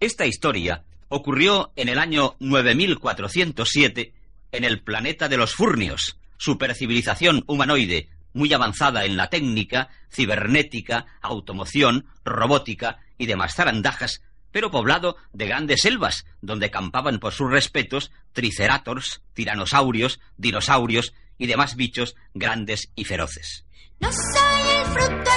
Esta historia ocurrió en el año 9407 en el planeta de los Furnios, supercivilización humanoide muy avanzada en la técnica, cibernética, automoción, robótica y demás zarandajas, pero poblado de grandes selvas, donde campaban por sus respetos tricerators, tiranosaurios, dinosaurios y demás bichos grandes y feroces. No soy el fruto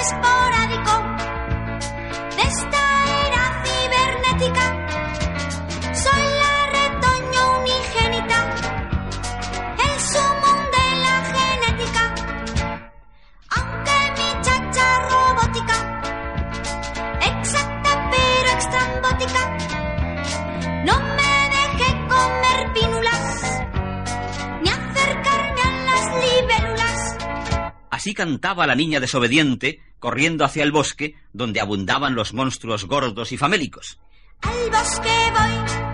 Así cantaba la niña desobediente, corriendo hacia el bosque, donde abundaban los monstruos gordos y famélicos. Al bosque voy,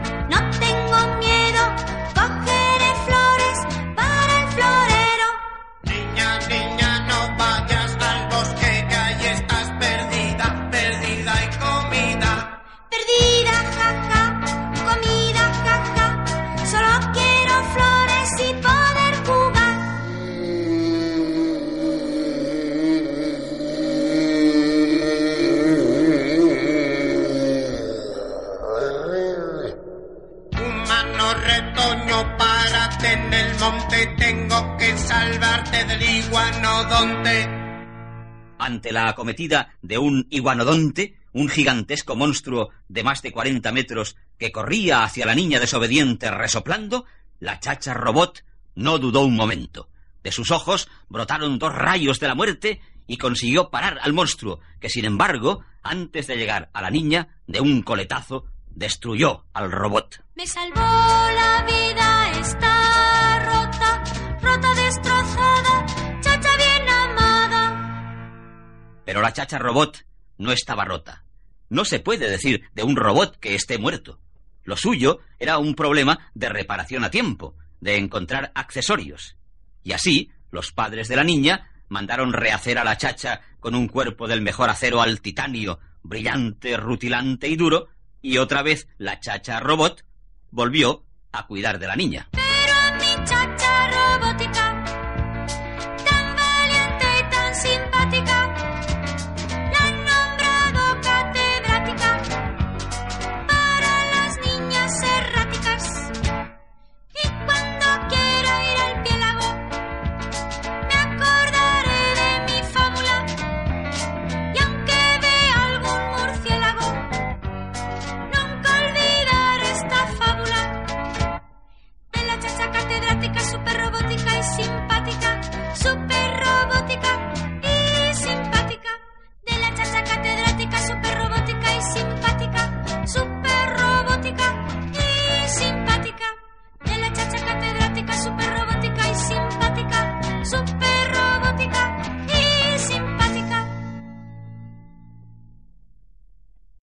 Retoño, párate en el monte, tengo que salvarte del iguanodonte. Ante la acometida de un iguanodonte, un gigantesco monstruo de más de 40 metros que corría hacia la niña desobediente resoplando, la chacha robot no dudó un momento. De sus ojos brotaron dos rayos de la muerte y consiguió parar al monstruo, que sin embargo, antes de llegar a la niña, de un coletazo, destruyó al robot. Me salvó la vida, está rota, rota, destrozada, chacha bien amada. Pero la chacha robot no estaba rota. No se puede decir de un robot que esté muerto. Lo suyo era un problema de reparación a tiempo, de encontrar accesorios. Y así, los padres de la niña mandaron rehacer a la chacha con un cuerpo del mejor acero al titanio, brillante, rutilante y duro, y otra vez la chacha robot volvió a cuidar de la niña.